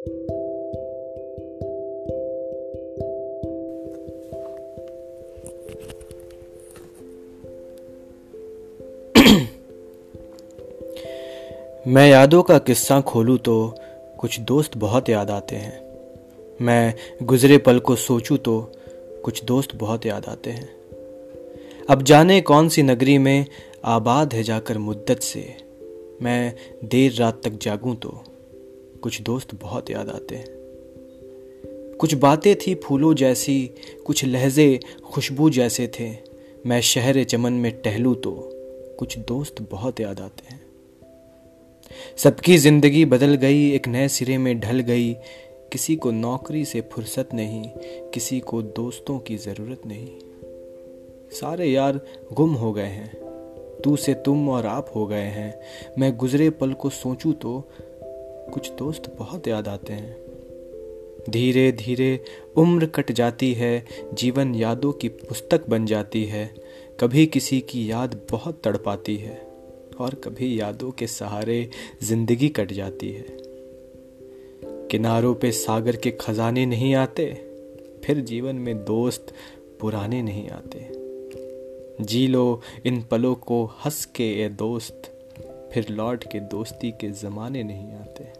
मैं यादों का किस्सा खोलूँ तो कुछ दोस्त बहुत याद आते हैं। मैं गुज़रे पल को सोचूं तो कुछ दोस्त बहुत याद आते हैं। अब जाने कौन सी नगरी में आबाद है जाकर मुद्दत से। मैं देर रात तक जागूं तो कुछ दोस्त बहुत याद आते हैं। कुछ बातें थी फूलों जैसी, कुछ लहजे खुशबू जैसे थे। मैं शहर चमन में टहलूं तो कुछ दोस्त बहुत याद आते हैं। सबकी ज़िंदगी बदल गई, एक नए सिरे में ढल गई। किसी को नौकरी से फुर्सत नहीं, किसी को दोस्तों की ज़रूरत नहीं। सारे यार गुम हो गए हैं, तू से तुम और आप हो गए हैं। मैं गुजरे पल को सोचूं तो कुछ दोस्त बहुत याद आते हैं। धीरे धीरे उम्र कट जाती है, जीवन यादों की पुस्तक बन जाती है। कभी किसी की याद बहुत तड़पाती है और कभी यादों के सहारे ज़िंदगी कट जाती है। किनारों पे सागर के खजाने नहीं आते, फिर जीवन में दोस्त पुराने नहीं आते। जी लो, इन पलों को हंस के ये दोस्त, फिर लौट के दोस्ती के ज़माने नहीं आते।